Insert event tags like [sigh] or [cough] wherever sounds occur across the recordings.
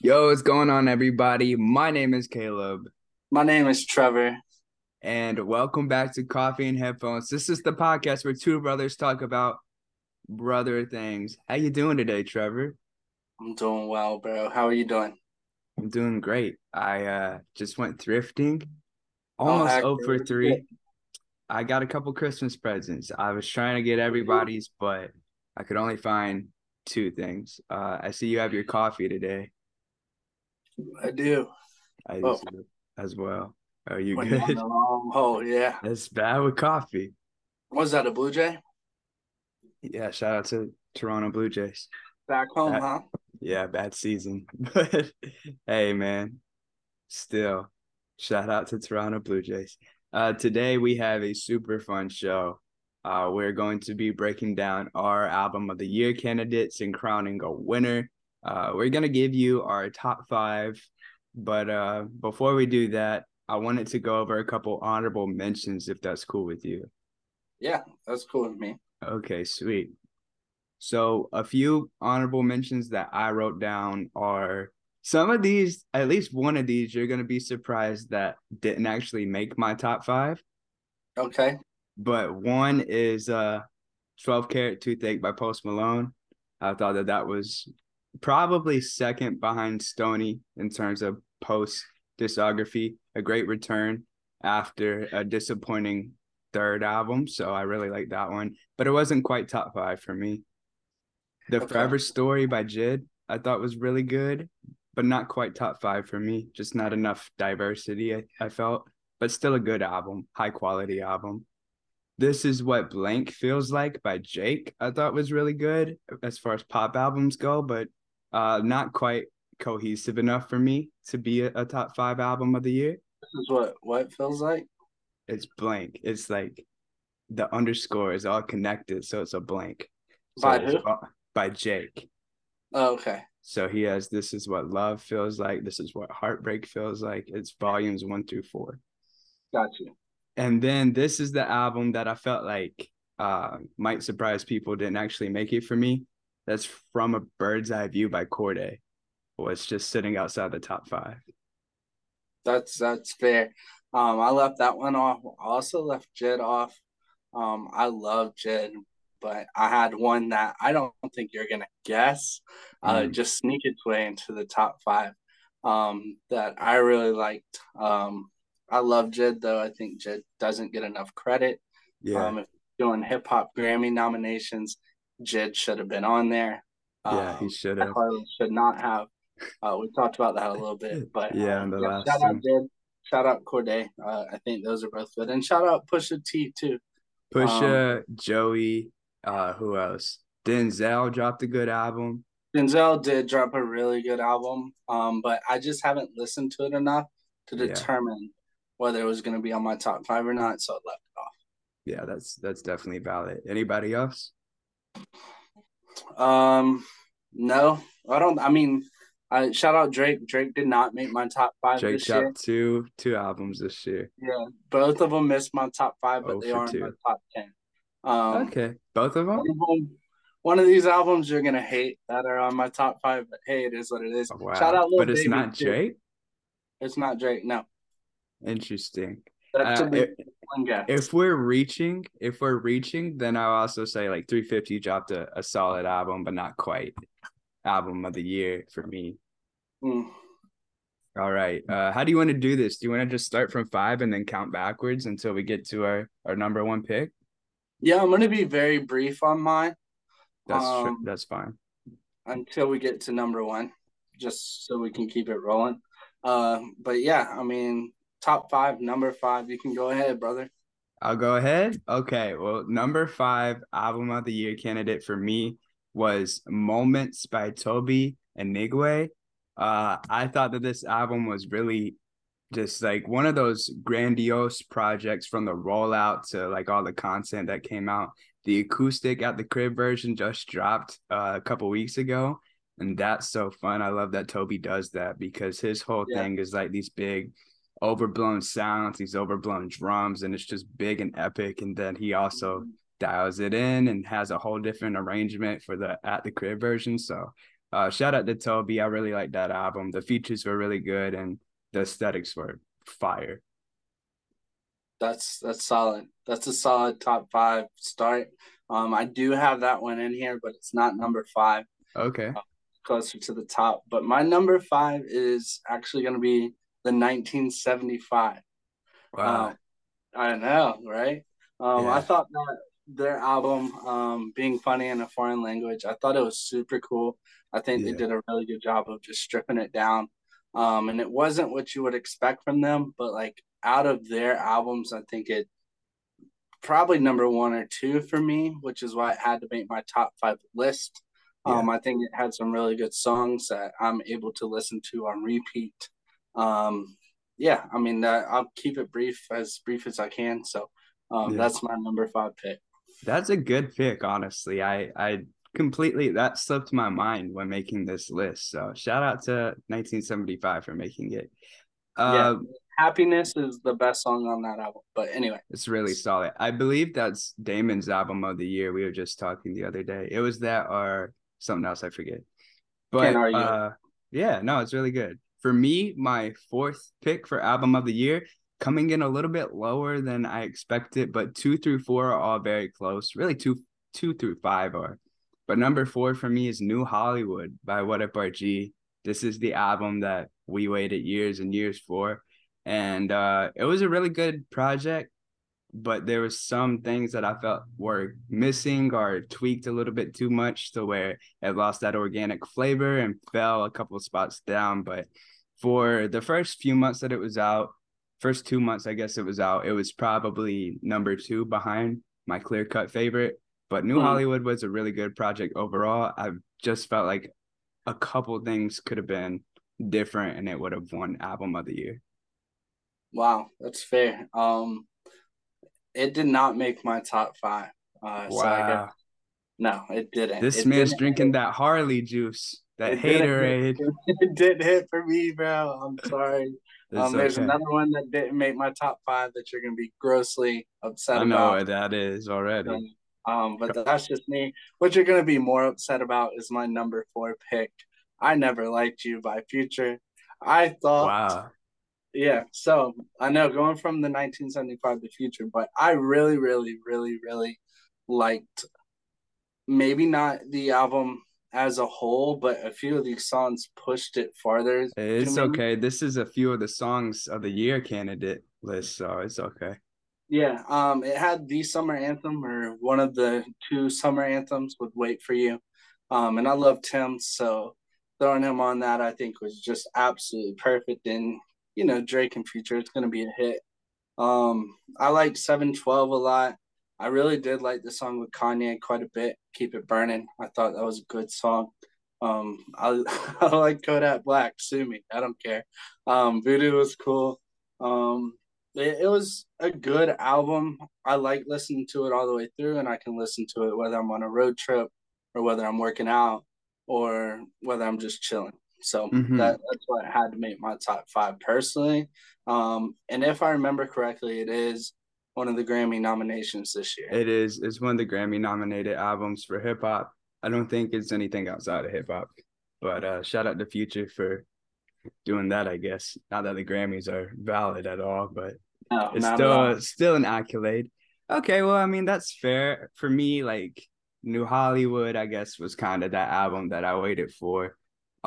Yo, what's going on, everybody? My name is Caleb, My name is Trevor. and welcome back to Coffee and Headphones. This is the podcast where two brothers talk about brother things. How you doing today, Trevor? I'm doing well, bro. How are you doing? I'm doing great. I uh just went thrifting, Oh, almost 0 for 3. I got a couple Christmas presents. I was trying to get everybody's, but I could only find two things. Uh, I see you have your coffee today. I do. I Oh. do as well. Are you Went good? wrong yeah. [laughs] That's bad with coffee. Was that a Blue Jay? Yeah, shout out to Toronto Blue Jays. Back home, That- huh? Yeah, bad season. [laughs] But hey man, still shout out to Toronto Blue Jays. Uh today we have a super fun show. Uh we're going to be breaking down our album of the year candidates and crowning a winner. Uh we're gonna give you our top five, but uh before we do that, I wanted to go over a couple honorable mentions if that's cool with you. Yeah, that's cool with me. Okay, sweet. So a few honorable mentions that I wrote down are some of these, at least one of these, you're gonna be surprised that didn't actually make my top five. Okay. But one is uh 12 Karat Toothache by Post Malone. I thought that that was probably second behind Stony in terms of post discography. A great return after a disappointing third album. So I really like that one, but it wasn't quite top five for me. The Okay. Forever Story by Jid, I thought was really good, but not quite top five for me. Just not enough diversity, I, I felt, but still a good album, high quality album. This is what Blank feels like by JVKE. I thought was really good as far as pop albums go, but uh, not quite cohesive enough for me to be a, a top five album of the year. This is what what it feels like. It's blank. It's like the underscore is all connected, so it's a blank. By it's who? By JVKE. Oh, okay. So he has this is what love feels like. This is what heartbreak feels like. It's volumes one through four. Got you. And then this is the album that I felt like uh might surprise people didn't actually make it for me. That's from a bird's eye view by Cordae. Was just sitting outside the top five. That's that's fair. Um, I left that one off. I also left JID off. Um, I love JID, but I had one that I don't think you're gonna guess. Uh, Mm. just sneak its way into the top five. Um, that I really liked. Um, I love JID though. I think Jed doesn't get enough credit. Yeah. Um, if doing hip hop Grammy nominations, JID should have been on there. yeah, Um, he should have. Should not have. Uh, we talked about that a little bit, [laughs] but Yeah, in the last shout out. JID, shout out Cordae. Uh, I think those are both good, and shout out Pusha T too. Pusha, Joey, uh, who else? Denzel dropped a good album. Denzel did drop a really good album, um, but I just haven't listened to it enough to Yeah. determine whether it was going to be on my top five or not. So I left it off. Yeah, that's that's definitely valid. Anybody else? Um, no, I don't. I mean, I shout out Drake. Drake did not make my top five Drake this year. dropped two two albums this year. Yeah, both of them missed my top five, but Oh they for are in my two. top ten. Um, okay, both of them. one of them- one of these albums you're gonna hate that are on my top five, but hey, it is what it is. Oh, wow, Shout out, Lil but it's Baby, not too. Drake. It's not Drake. No, Interesting. Uh, if, one guess. if we're reaching, if we're reaching, then I'll also say like 350 dropped a, a solid album, but not quite album of the year for me. Mm. All right. Uh, how do you want to do this? Do you want to just start from five and then count backwards until we get to our our number one pick? Yeah, I'm gonna be very brief on mine That's Um, that's fine. until we get to number one, just so we can keep it rolling. Uh, but yeah, I mean, top five, number five. You can go ahead, brother. I'll go ahead. Okay. Well, number five album of the year candidate for me was moMINTS by Toby and Nigwe. Uh, I thought that this album was really just like one of those grandiose projects from the rollout to like all the content that came out. The acoustic at the crib version just dropped uh, a couple weeks ago. And that's so fun. I love that Tobe does that because his whole Yeah. thing is like these big overblown sounds, these overblown drums, and it's just big and epic. And then he also dials it in and has a whole different arrangement for the at the crib version. So uh, shout out to Tobe. I really like that album. The features were really good and the aesthetics were fire. That's that's solid. That's a solid top five start. Um, I do have that one in here, but it's not number five. Okay. Uh, closer to the top. But my number five is actually going to be the 1975. Wow. Um, I know, right? Um, yeah. I thought that their album, um, being funny in a foreign language, I thought it was super cool. I think yeah. they did a really good job of just stripping it down. Um, and it wasn't what you would expect from them, but like out of their albums, I think it probably number one or two for me, which is why it had to make my top five list. Yeah. Um, I think it had some really good songs that I'm able to listen to on repeat. Um, yeah, I mean, uh, I'll keep it brief, as brief as I can. So um, yeah. that's my number five pick. That's a good pick, honestly. I I completely that slipped my mind when making this list. So shout out to 1975 for making it. Uh, yeah, happiness is the best song on that album. But anyway, it's really solid. I believe that's Damon's album of the year. We were just talking the other day. It was that or something else. I forget. But uh, yeah, no, it's really good. For me, my fourth pick for album of the year coming in a little bit lower than I expected, but two through four are all very close. Really, two two through five are. But number four for me is New Hollywood by What Up RG. This is the album that we waited years and years for. And uh, it was a really good project, but there was some things that I felt were missing or tweaked a little bit too much to where it lost that organic flavor and fell a couple spots down. But for the first few months that it was out, first two months, I guess it was out, it was probably number two behind my clear cut favorite. But New mm. Hollywood was a really good project overall. I just felt like a couple things could have been different and it would have won album of the year. Wow, that's fair. Um it did not make my top five. Uh wow. So no, it didn't. This it man's didn't drinking hit. that Harley juice, that it haterade. Didn't [laughs] it didn't hit for me, bro. I'm sorry. Um, there's okay. another one that didn't make my top five that you're gonna be grossly upset I know about. that is already. Um, um, but that's just me. What you're gonna be more upset about is my number four pick. I never liked you by Future. I thought Wow. Yeah, so I know going from the 1975 to Future, but I really, really, really, really liked maybe not the album as a whole, but a few of these songs pushed it farther. It's okay. This is a few of the songs of the year candidate list, so it's okay. Yeah, um, it had the summer anthem or one of the two summer anthems would wait for you, um, and I love Tems, so throwing him on that I think was just absolutely perfect. And you know Drake and Future, it's gonna be a hit. Um, I like Seven Twelve a lot. I really did like the song with Kanye quite a bit. Keep it burning. I thought that was a good song. Um, I [laughs] I like Kodak Black. Sue me. I don't care. Um, Voodoo was cool. Um, it, it was a good album. I like listening to it all the way through, and I can listen to it whether I'm on a road trip or whether I'm working out or whether I'm just chilling. So mm-hmm. that, that's what had to make my top five personally. Um, and if I remember correctly, it is one of the Grammy nominations this year. It is. It's one of the Grammy nominated albums for hip hop. I don't think it's anything outside of hip hop. But uh, shout out to Future for doing that, I guess. Not that the Grammys are valid at all, but no, it's still still an accolade. Okay, well, I mean that's fair for me. Like New Hollywood, I guess, was kind of that album that I waited for.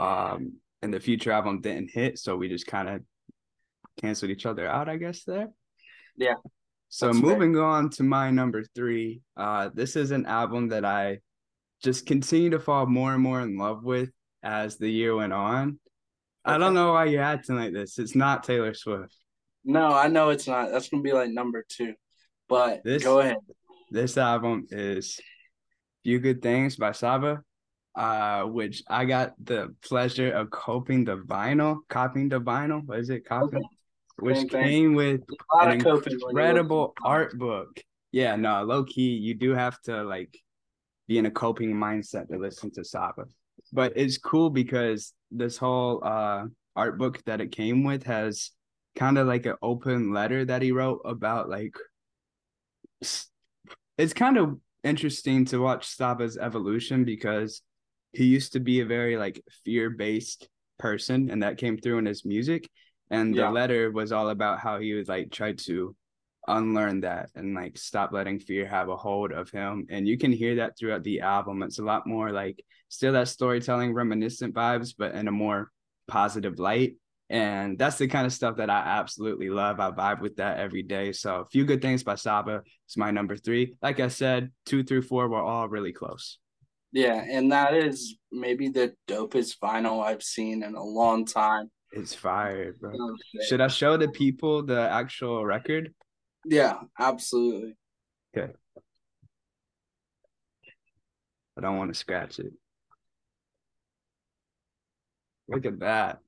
Um, and the future album didn't hit, so we just kind of canceled each other out, I guess. There. Yeah. So moving fair. on to my number three. Uh, this is an album that I just continue to fall more and more in love with as the year went on. Okay. I don't know why you're acting like this. It's not Taylor Swift. No, I know it's not. That's gonna be like number two. But this, go ahead. This album is Few Good Things by Saba, uh, which I got the pleasure of coping the vinyl, copying the vinyl. What is it? Copying? Which came with an incredible art book. Yeah, no, low key, you do have to like be in a coping mindset to listen to Saba. But it's cool because this whole uh art book that it came with has kind of like an open letter that he wrote about like it's kind of interesting to watch Saba's evolution because he used to be a very like fear-based person and that came through in his music. And the letter was all about how he would like try to unlearn that and like stop letting fear have a hold of him. And you can hear that throughout the album. It's a lot more like still that storytelling reminiscent vibes but in a more positive light. And that's the kind of stuff that i absolutely love. I vibe with that every day. So a few good things by saba is my number three. Like i said two through four were all really close Yeah, and that is maybe the dopest vinyl I've seen in a long time. it's fire bro Oh, should i show the people the actual record Yeah, absolutely. Okay. I don't want to scratch it look at that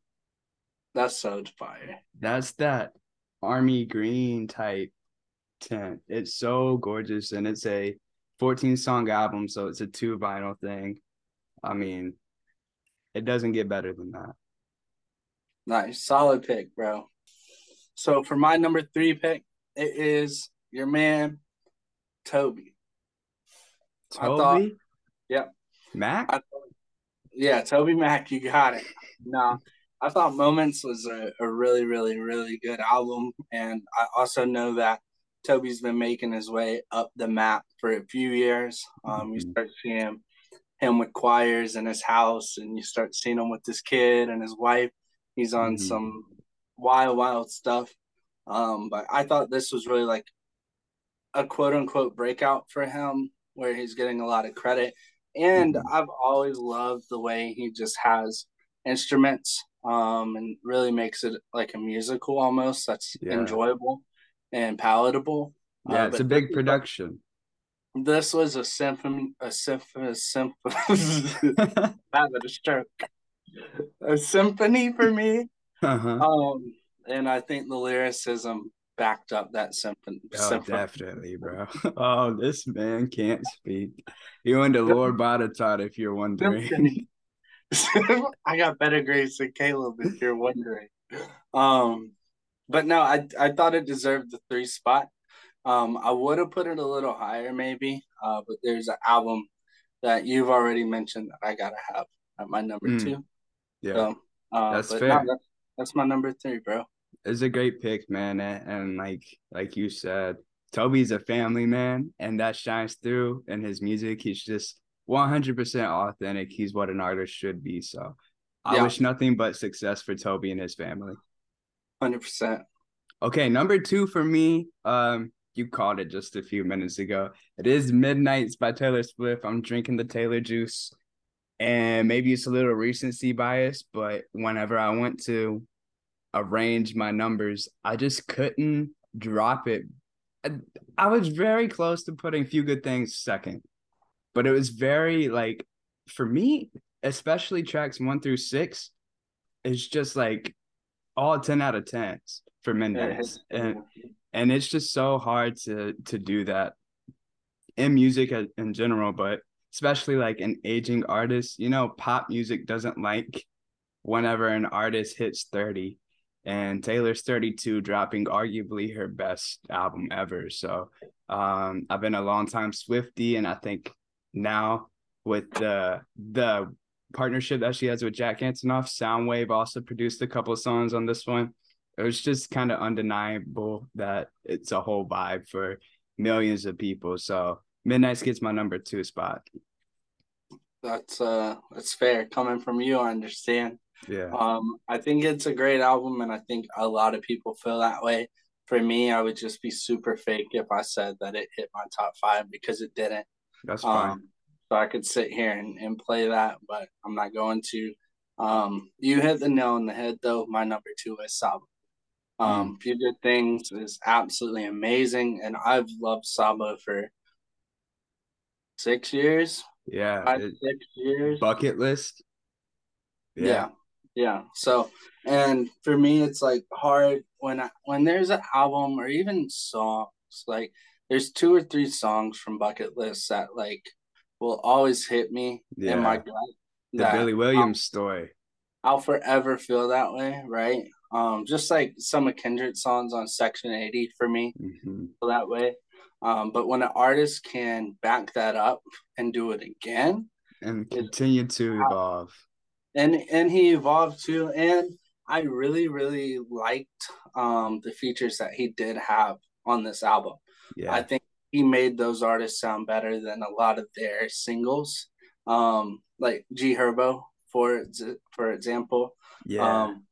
That's so fire. That's that army green type tint. It's so gorgeous and it's a 14 song album, so it's a two vinyl thing. I mean, it doesn't get better than that. Nice, solid pick, bro. So for my number three pick, it is your man, Tobe. I Toby? thought- yeah. Mac? I Yeah, Toby Mac, you got it. No, I thought moMINTS was a, a really, really, really good album. And I also know that Tobe's been making his way up the map for a few years. Um, you Mhm. start seeing him, him with choirs in his house, and you start seeing him with this kid and his wife. He's on Mhm. some wild, wild stuff. Um, but I thought this was really like a quote unquote breakout for him where he's getting a lot of credit. And Mhm. I've always loved the way he just has instruments um, and really makes it like a musical almost that's Yeah. enjoyable and palatable. yeah, Uh, it's a big production. This was a symphony, a symphony, a symphony. [laughs] [laughs] a stroke. A symphony for me. uh-huh. Um, and I think the lyricism backed up that symphony. Oh, symphony. definitely, bro. [laughs] Oh, this man can't speak. He went to Lord Botetourt, if you're wondering. I got better grades than Caleb, if you're wondering. Um, but no, I I thought it deserved the three spot. Um, I would have put it a little higher, maybe. Uh, but there's an album that you've already mentioned that I gotta have at my number Mm, two. Yeah. So, uh, That's fair. No, that's, that's my number three, bro. it's a great pick, man. And, and like like you said, Tobe's a family man, and that shines through in his music. He's just 100% authentic. He's what an artist should be. So I Yeah. wish nothing but success for Tobe and his family. Hundred percent. Okay, number two for me, um, you called it just a few minutes ago. It is Midnights by Taylor Swift. I'm drinking the Taylor juice. And maybe it's a little recency bias, but whenever I went to arrange my numbers, I just couldn't drop it. I, I was very close to putting a Few Good Things second, but it was very like for me, especially tracks one through six, it's just like all 10 out of 10s for Midnights. And and it's just so hard to to do that in music in general but especially like an aging artist you know pop music doesn't like whenever an artist hits 30 and taylor's 32 dropping arguably her best album ever. So um i've been a long time swifty and i think now with the the partnership that she has with jack antonoff Sounwave also produced a couple of songs on this one it was just kind of undeniable that it's a whole vibe for millions of people. So Midnight's gets my number two spot. That's uh that's fair. Coming from you, I understand. Yeah. Um, I think it's a great album, and I think a lot of people feel that way. For me, I would just be super fake if I said that it hit my top five because it didn't. That's fine. Um, so I could sit here and, and play that, but I'm not going to. Um, you hit the nail on the head, though. My number two is Saba. Um, Few Good Things is absolutely amazing, and I've loved Saba for six years, yeah. five, it- six years. bucket list. yeah yeah so and for me it's like hard when I, when there's an album or even songs like there's two or three songs from bucket list that like will always hit me Yeah. in my gut The Billy Williams story. I'll forever feel that way right um just like some of Kendrick's songs on section 80 for me Mhm. that way um but when an artist can back that up and do it again and continue to evolve. And and he evolved too. And I really, really liked um the features that he did have on this album. Yeah. I think he made those artists sound better than a lot of their singles. Um, like G Herbo, for for example. Yeah. Um,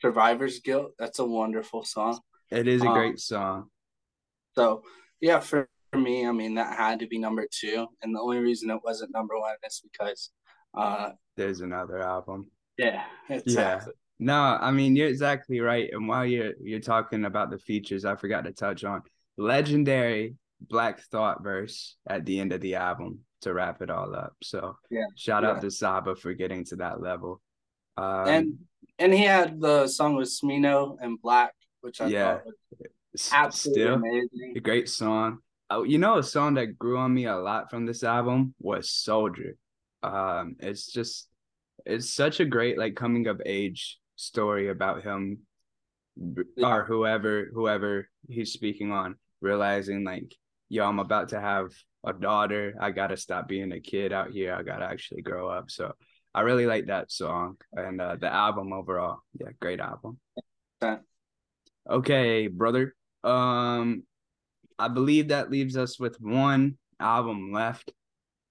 Survivor's Guilt. That's a wonderful song. It is a great um, song. So yeah, for, for me, I mean that had to be number two, and the only reason it wasn't number one is because uh, there's another album. Yeah, exactly. Yeah. No, I mean you're exactly right. And while you're you're talking about the features, I forgot to touch on legendary Black Thought verse at the end of the album to wrap it all up. So yeah, shout yeah. out to Saba for getting to that level. Um, and and he had the song with Smino and 6LACK, which I yeah, thought was absolutely Still, amazing. A great song. Oh, you know, a song that grew on me a lot from this album was Soldier. Um, it's just it's such a great like coming of age story about him yeah. or whoever whoever he's speaking on realizing like yo i'm about to have a daughter i gotta stop being a kid out here i gotta actually grow up so i really like that song and uh, the album overall. Yeah great album. Okay brother. Um i believe that leaves us with one album left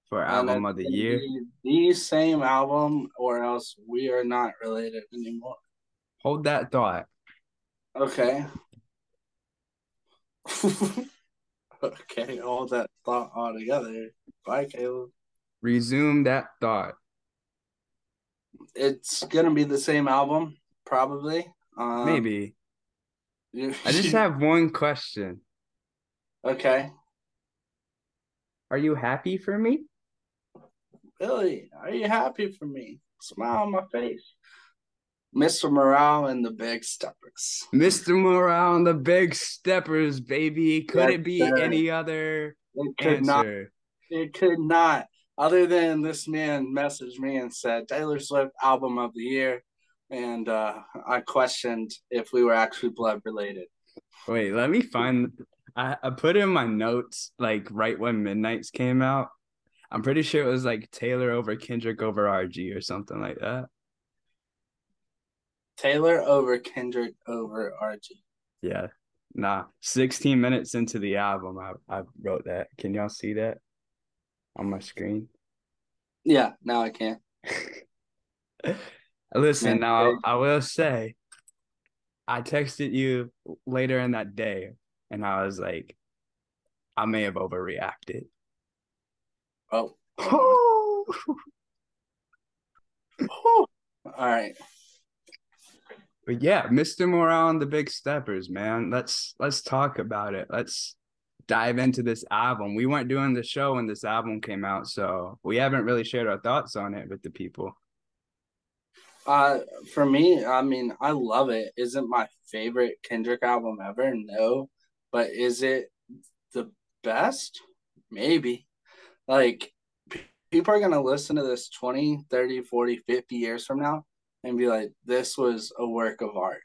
for album of the year. the same album or else we are not related anymore. Hold that thought. Okay. [laughs] Okay, hold that thought all together. Bye, Caleb. Resume that thought. It's gonna be the same album, probably. Um, Maybe. I just [laughs] have one question. Okay. Are you happy for me? Billy, are you happy for me? Smile on my face. Mr. Morale and the Big Steppers. Mr. Morale and the Big Steppers, baby. Could yes, it be sir. any other it could answer? Not. It could not. Other than this man messaged me and said Taylor Swift album of the year, and uh, I questioned if we were actually blood related. Wait, let me find. I, I put in my notes like right when Midnights came out. I'm pretty sure it was like Taylor over Kendrick over RG or something like that. Taylor over Kendrick over RG. Yeah. Nah. 16 minutes into the album, I, I wrote that. Can y'all see that on my screen? Yeah, now I can. [laughs] Listen, now I, I will say, I texted you later in that day, and I was like, I may have overreacted. Oh. oh. [laughs] All right. But yeah, Mr. Morale and the Big Steppers, man. Let's let's talk about it. Let's dive into this album. We weren't doing the show when this album came out, so we haven't really shared our thoughts on it with the people. Uh, for me, I mean, I love it. Isn't my favorite Kendrick album ever? No, but is it the best? Maybe. Like people are going to listen to this 20, 30, 40, 50 years from now and be like, this was a work of art.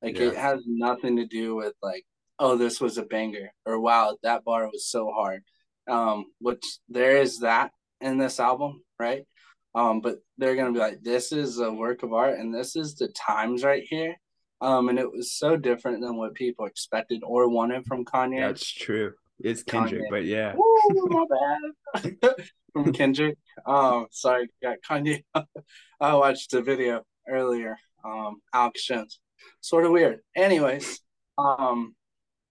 Like yeah. it has nothing to do with like, oh, this was a banger or wow, that bar was so hard. Um, which there is that in this album, right? Um, but they're gonna be like, this is a work of art and this is the times right here. Um, and it was so different than what people expected or wanted from Kanye. That's true. It's Kendrick, Kanye. but yeah. Ooh, my bad. [laughs] from Kendrick. Um, sorry, got Kanye. [laughs] I watched the video earlier. Um, Alex Jones, sort of weird. Anyways, um,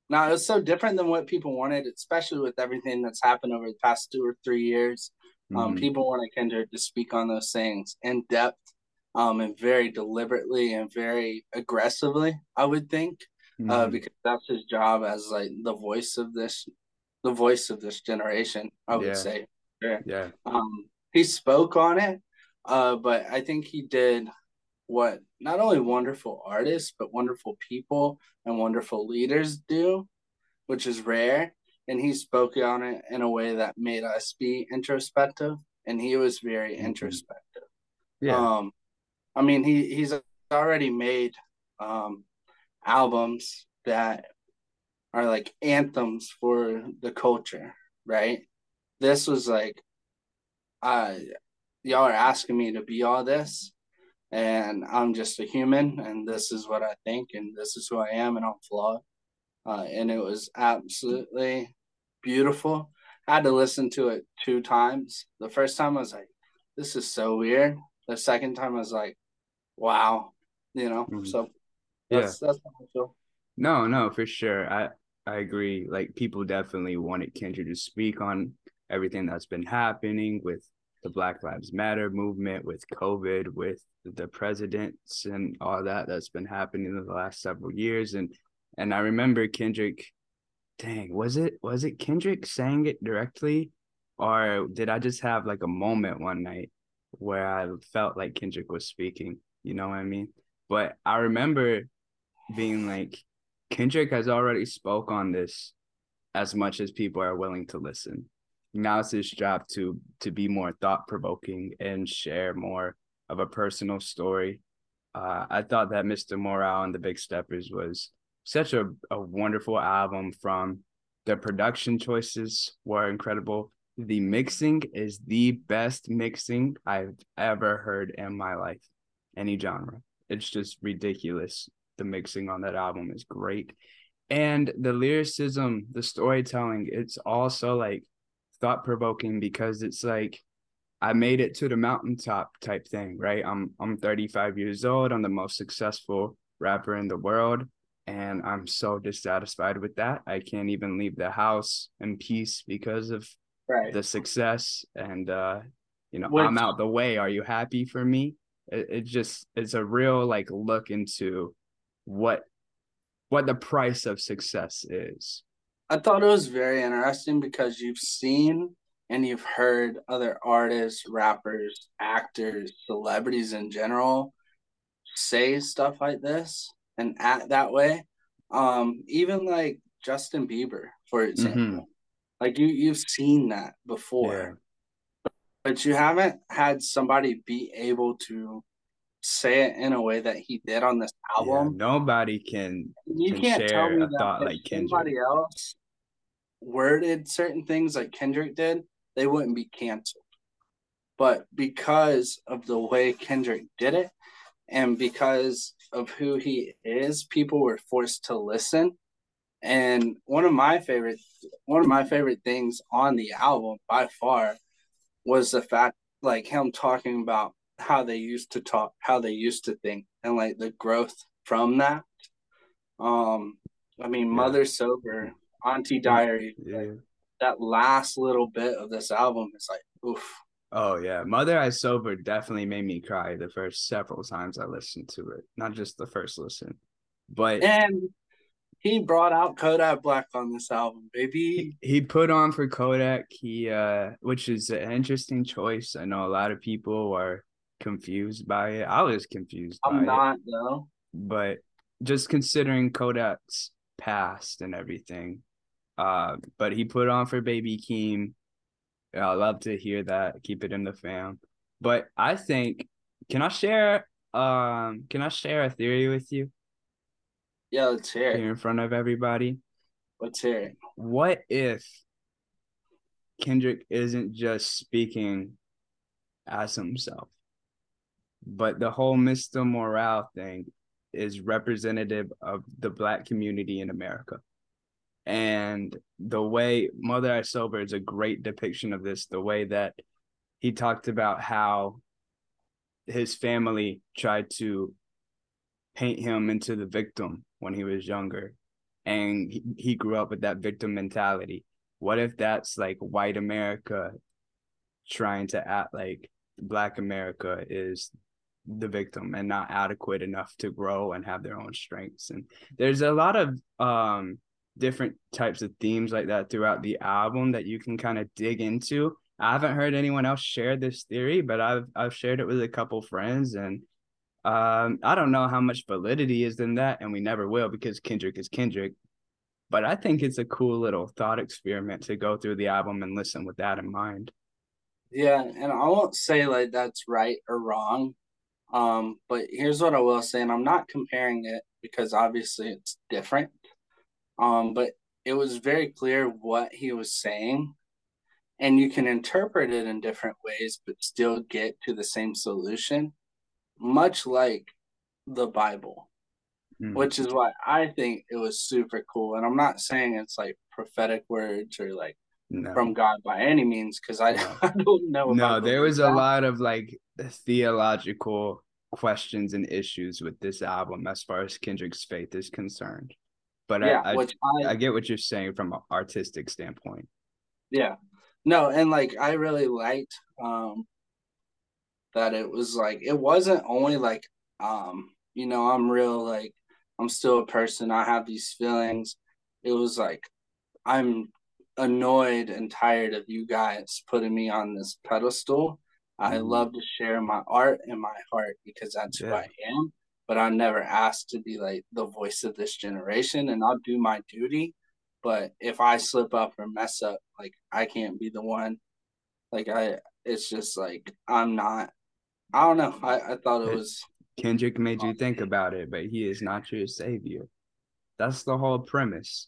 now it's so different than what people wanted, especially with everything that's happened over the past two or three years. Um, mm-hmm. people wanted Kendrick to speak on those things in depth, um, and very deliberately and very aggressively. I would think, uh, mm-hmm. uh, because that's his job as like the voice of this, the voice of this generation. I would yeah. say. Yeah. yeah. Um, he spoke on it, uh, but I think he did what not only wonderful artists but wonderful people and wonderful leaders do, which is rare. And he spoke on it in a way that made us be introspective, and he was very mm-hmm. introspective. Yeah. Um, I mean, he he's already made um albums that are like anthems for the culture, right? This was like, uh, y'all are asking me to be all this, and I'm just a human, and this is what I think, and this is who I am, and I'm flawed. Uh, and it was absolutely beautiful. I had to listen to it two times. The first time I was like, "This is so weird." The second time I was like, "Wow," you know. Mm-hmm. So that's yeah. that's how I feel. No, no, for sure. I I agree. Like people definitely wanted Kendrick to speak on everything that's been happening with the Black Lives Matter movement, with COVID, with the presidents and all that that's been happening in the last several years. And and I remember Kendrick, dang, was it was it Kendrick saying it directly? Or did I just have like a moment one night where I felt like Kendrick was speaking? You know what I mean? But I remember being like, Kendrick has already spoke on this as much as people are willing to listen. Now it's his job to to be more thought provoking and share more of a personal story. Uh, I thought that Mr. Morale and the Big Steppers was such a, a wonderful album from the production choices were incredible. The mixing is the best mixing I've ever heard in my life, any genre. It's just ridiculous the mixing on that album is great. And the lyricism, the storytelling, it's also like thought provoking because it's like I made it to the mountaintop type thing, right? I'm I'm 35 years old. I'm the most successful rapper in the world, and I'm so dissatisfied with that. I can't even leave the house in peace because of right. the success. And uh, you know, I'm out the way. Are you happy for me? It, it just it's a real like look into what what the price of success is. I thought it was very interesting because you've seen and you've heard other artists, rappers, actors, celebrities in general say stuff like this and act that way. Um, even like Justin Bieber, for example. Mm-hmm. Like you you've seen that before. Yeah. But you haven't had somebody be able to say it in a way that he did on this album. Yeah, nobody can. You can can't tell me that like somebody else worded certain things like Kendrick did, they wouldn't be canceled. But because of the way Kendrick did it, and because of who he is, people were forced to listen. And one of my favorite, one of my favorite things on the album by far was the fact, like him talking about how they used to talk, how they used to think, and like the growth from that. Um, I mean, yeah. Mother Sober, Auntie Diary, yeah. like, that last little bit of this album is like, oof. Oh yeah, Mother I Sober definitely made me cry the first several times I listened to it. Not just the first listen, but and he brought out Kodak Black on this album, baby. He, he put on for Kodak. He uh, which is an interesting choice. I know a lot of people are confused by it. I was confused. I'm not it. though. But just considering Kodak's past and everything, uh, but he put on for Baby Keem. I love to hear that. Keep it in the fam. But I think, can I share? Um, can I share a theory with you? Yeah, let's hear it. Here in front of everybody. Let's hear it. What if Kendrick isn't just speaking as himself? But the whole Mr. Morale thing is representative of the black community in America. And the way Mother I Sober is a great depiction of this, the way that he talked about how his family tried to paint him into the victim when he was younger. And he, he grew up with that victim mentality. What if that's like white America trying to act like black America is the victim and not adequate enough to grow and have their own strengths. And there's a lot of um different types of themes like that throughout the album that you can kind of dig into. I haven't heard anyone else share this theory but i've i've shared it with a couple friends and um i don't know how much validity is in that and we never will because kendrick is kendrick. But i think it's a cool little thought experiment to go through the album and listen with that in mind. Yeah and i won't say like that's right or wrong um, but here's what I will say, and I'm not comparing it because obviously it's different. Um, but it was very clear what he was saying. and you can interpret it in different ways, but still get to the same solution, much like the Bible, mm. which is why I think it was super cool. And I'm not saying it's like prophetic words or like no. from God by any means, because I. [laughs] I don't know. No, there was a lot of like theological questions and issues with this album as far as Kendrick's faith is concerned. But yeah, I, I, I, I get what you're saying from an artistic standpoint. Yeah. No, and like I really liked um that it was like it wasn't only like um you know I'm real like I'm still a person I have these feelings it was like I'm annoyed and tired of you guys putting me on this pedestal I mm-hmm. love to share my art and my heart because that's yeah. who I am but I never asked to be like the voice of this generation and I'll do my duty but if I slip up or mess up, like I can't be the one. Like I, it's just like I'm not. I don't know. I, I thought it was Kendrick made you think about it, but he is not your savior. That's the whole premise.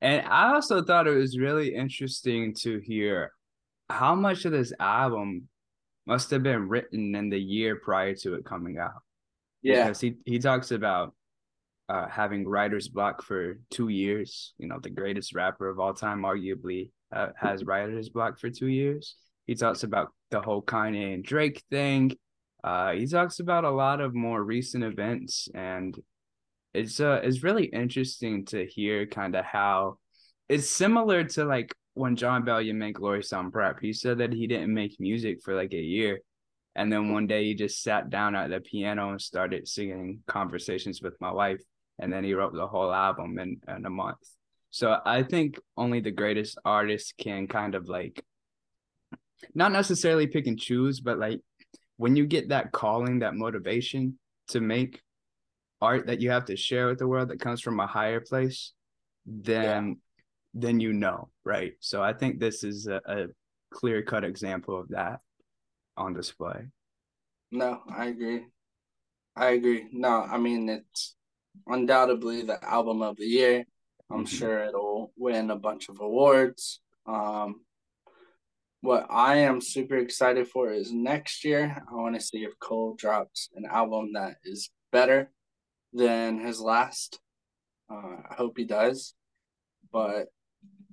And I also thought it was really interesting to hear how much of this album must have been written in the year prior to it coming out. Yeah. Because he, he talks about uh, having writer's block for two years. You know, the greatest rapper of all time, arguably, uh, has writer's block for two years. He talks about the whole Kanye and Drake thing. Uh, he talks about a lot of more recent events, and it's uh, it's really interesting to hear kind of how it's similar to like when Jon Bellion made Glory Sound Prep. He said that he didn't make music for like a year. And then one day he just sat down at the piano and started singing conversations with my wife and then he wrote the whole album in, in a month. So I think only the greatest artists can kind of like not necessarily pick and choose, but like when you get that calling, that motivation to make art that you have to share with the world that comes from a higher place, then. Then you know, right? So I think this is a, a clear cut example of that on display. No, I agree. I agree. No, I mean it's undoubtedly the album of the year. I'm mm-hmm. sure it'll win a bunch of awards. Um, what I am super excited for is next year. I want to see if Cole drops an album that is better than his last. Uh, I hope he does. But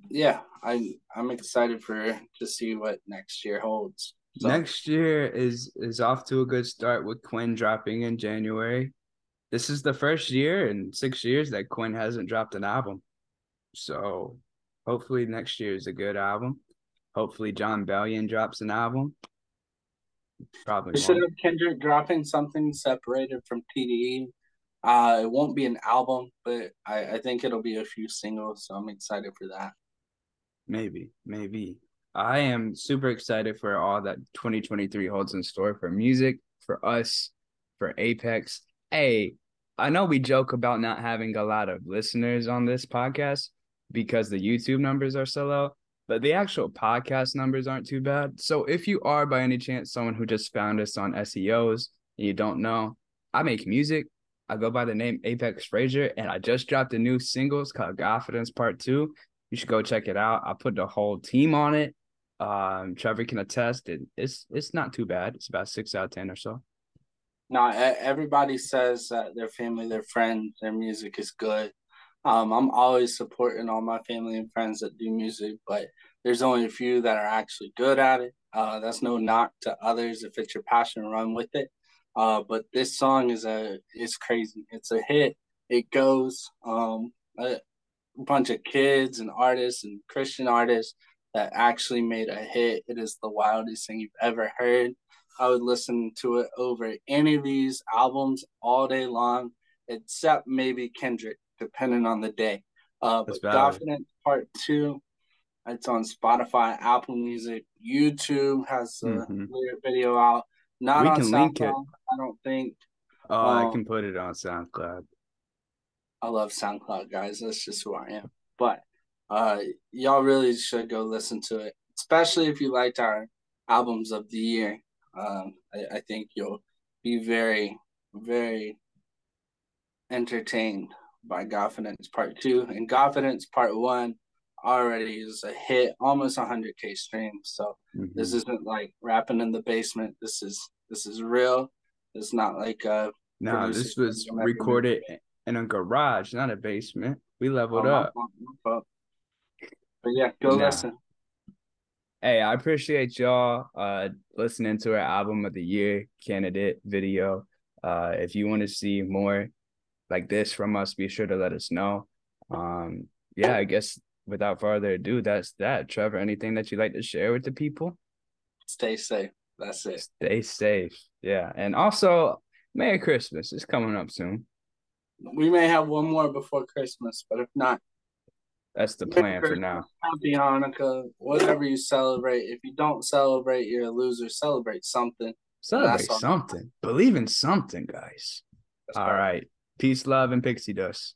yeah, I I'm excited for to see what next year holds. So. Next year is is off to a good start with Quinn dropping in January this is the first year in six years that Quinn hasn't dropped an album. So hopefully next year is a good album. Hopefully Jon Bellion drops an album. Probably instead of Kendrick dropping something separated from TDE, uh, it won't be an album, but I, I think it'll be a few singles. So I'm excited for that. Maybe, maybe. I am super excited for all that 2023 holds in store for music, for us, for Apex, hey, I know we joke about not having a lot of listeners on this podcast because the YouTube numbers are so low, but the actual podcast numbers aren't too bad. So if you are by any chance someone who just found us on SEOs and you don't know, I make music. I go by the name Apex Frazier, and I just dropped a new single. It's called Confidence Part Two. You should go check it out. I put the whole team on it. Um, Trevor can attest. It, it's it's not too bad. It's about six out of ten or so. No, everybody says that their family, their friends, their music is good. Um, I'm always supporting all my family and friends that do music, but there's only a few that are actually good at it. Uh, that's no knock to others. If it's your passion, run with it. Uh, but this song is a it's crazy. It's a hit. It goes. Um, a bunch of kids and artists and Christian artists that actually made a hit. It is the wildest thing you've ever heard. I would listen to it over any of these albums all day long, except maybe Kendrick, depending on the day. Uh, but Confidence Part Two, it's on Spotify, Apple Music, YouTube has a mm-hmm. video out. Not we on can link it. I don't think. Oh, um, I can put it on SoundCloud. I love SoundCloud, guys. That's just who I am. But uh, y'all really should go listen to it, especially if you liked our albums of the year. Um, I, I think you'll be very, very entertained by Confidence Part Two and Confidence Part One. already is a hit, almost 100k streams. So mm-hmm. this isn't like rapping in the basement. This is this is real. It's not like uh no, this was recorded in a garage, not a basement. We leveled oh, up. But yeah, go nah. listen. Hey, I appreciate y'all uh listening to our album of the year candidate video. Uh if you want to see more like this from us, be sure to let us know. Um yeah, I guess without further ado, that's that. Trevor, anything that you'd like to share with the people? Stay safe. That's it. Stay safe. Yeah. And also, Merry Christmas. It's coming up soon. We may have one more before Christmas, but if not, that's the plan for now. Happy Hanukkah, whatever you celebrate. If you don't celebrate, you're a loser. Celebrate something. Celebrate something. Believe in something, guys. That's All right. right. Peace, love, and pixie dust.